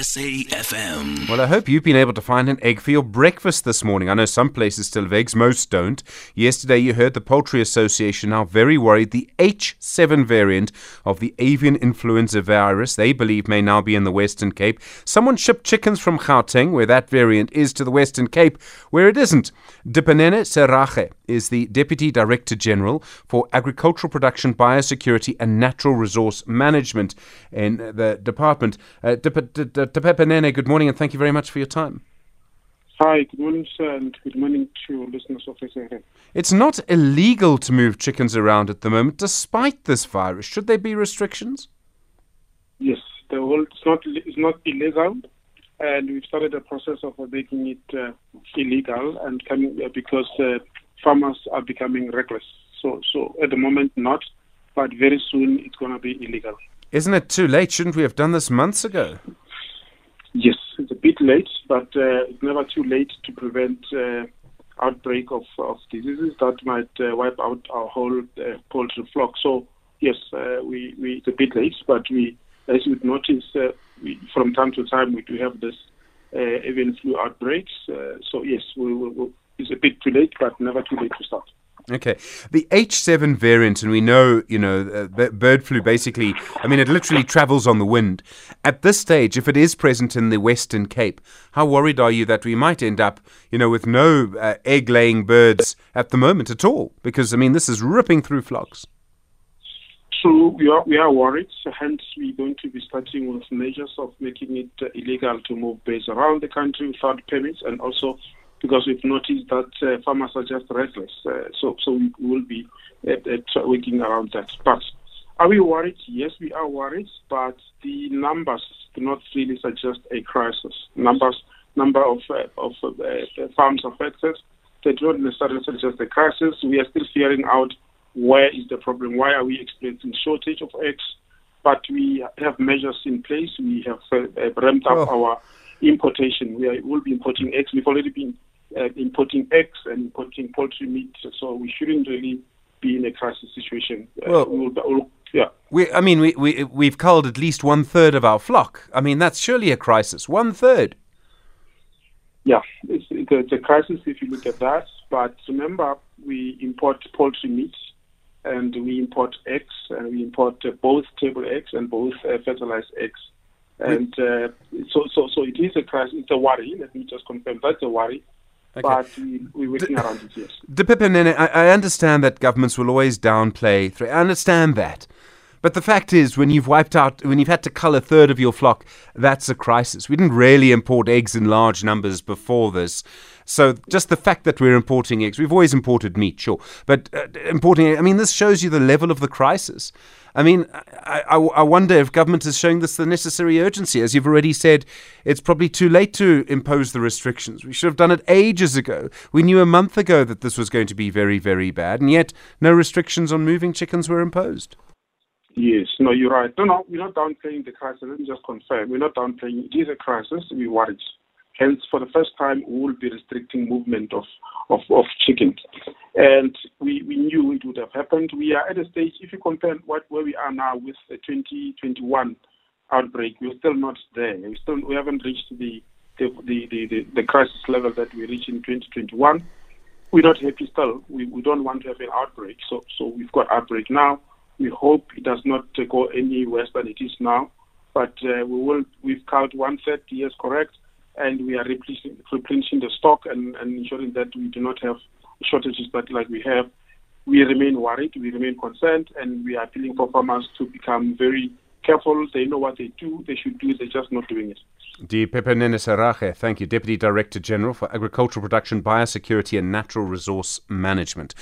SAFM. Well, I hope you've been able to find an egg for your breakfast this morning. I know some places still have eggs, most don't. Yesterday, you heard the Poultry Association now very worried the H7 variant of the avian influenza virus they believe may now be in the Western Cape. Someone shipped chickens from Gauteng, where that variant is, to the Western Cape, where it isn't. Dipanene Serage is the Deputy Director General for Agricultural Production, Biosecurity and Natural Resource Management in the department. Uh, Dip- D- D- Dipanene, good morning and thank you very much for your time. Hi, good morning, sir, and good morning to listeners of SAFM. It's not illegal to move chickens around at the moment, despite this virus. Should there be restrictions? Yes, the whole it's not it's not illegal, and we've started a process of making it uh, illegal, and coming uh, because uh, farmers are becoming reckless. So, so at the moment not, but very soon it's going to be illegal. Isn't it too late? Shouldn't we have done this months ago? Yes, it's a bit late, but uh, it's never too late to prevent uh, outbreak of, of diseases that might uh, wipe out our whole poultry flock. So yes, we, we it's a bit late, but we, as you would notice, we, from time to time we do have this avian flu outbreaks. So yes, we, we, we, it's a bit too late, but never too late to start. Okay, the H7 variant, and we know, you know, uh, bird flu basically, I mean, it literally travels on the wind. At this stage, if it is present in the Western Cape, how worried are you that we might end up, you know, with no uh, egg laying birds at the moment at all? Because, I mean, this is ripping through flocks. So we are we are worried. Hence, we're going to be starting with measures of making it uh, illegal to move birds around the country without permits, and also because we've noticed that uh, farmers are just restless. Uh, so so we will be uh, uh, working around that. But are we worried? Yes, we are worried. But the numbers do not really suggest a crisis. Numbers number of uh, of uh, farms affected they do not necessarily suggest a crisis. We are still figuring out where is the problem? Why are we experiencing shortage of eggs? But we have measures in place. We have uh, ramped up Oh. our importation. We are, will be importing eggs. We've already been uh, importing eggs and importing poultry meat. So we shouldn't really be in a crisis situation. Uh, Well- we'll, we'll, yeah. We, I mean, we, we, we've culled at least one third of our flock. I mean, that's surely a crisis. One third. Yeah, it's, it's, a, it's a crisis if you look at that. But remember, we import poultry meat and we import eggs and we import uh, both table eggs and both uh, fertilized eggs. And uh, so, so, so it is a crisis. It's a worry. Let me just confirm that's a worry. Okay. But we, we're working around it, yes. Dipepenene, I, I understand that governments will always downplay threat. I understand that. But the fact is, when you've wiped out, when you've had to cull a third of your flock, that's a crisis. We didn't really import eggs in large numbers before this. So just the fact that we're importing eggs, we've always imported meat, sure. But uh, importing, I mean, this shows you the level of the crisis. I mean, I, I, I wonder if government is showing this the necessary urgency. As you've already said, it's probably too late to impose the restrictions. We should have done it ages ago. We knew a month ago that this was going to be very, very bad, and yet no restrictions on moving chickens were imposed. Yes, no, you're right. No, no, we're not downplaying the crisis. Let me just confirm. We're not downplaying. It is a crisis. We worried. Hence, for the first time, we will be restricting movement of, of, of chickens. And we, we knew it would have happened. We are at a stage, if you compare what where we are now with the 2021 outbreak, we're still not there. We still we haven't reached the the, the, the, the, crisis level that we reached in 2021. We're not happy still. We, we don't want to have an outbreak. So so we've got outbreak now. We hope it does not go any worse than it is now. But uh, we will. We've count one third. Yes, correct. And we are replenishing, the stock and, and ensuring that we do not have shortages that like we have. We remain worried. We remain concerned, and we are appealing for farmers to become very careful. They know what they do. They should do. it. They're just not doing it. Di Pepinene Serage, thank you, Deputy Director General for Agricultural Production, Biosecurity and Natural Resource Management.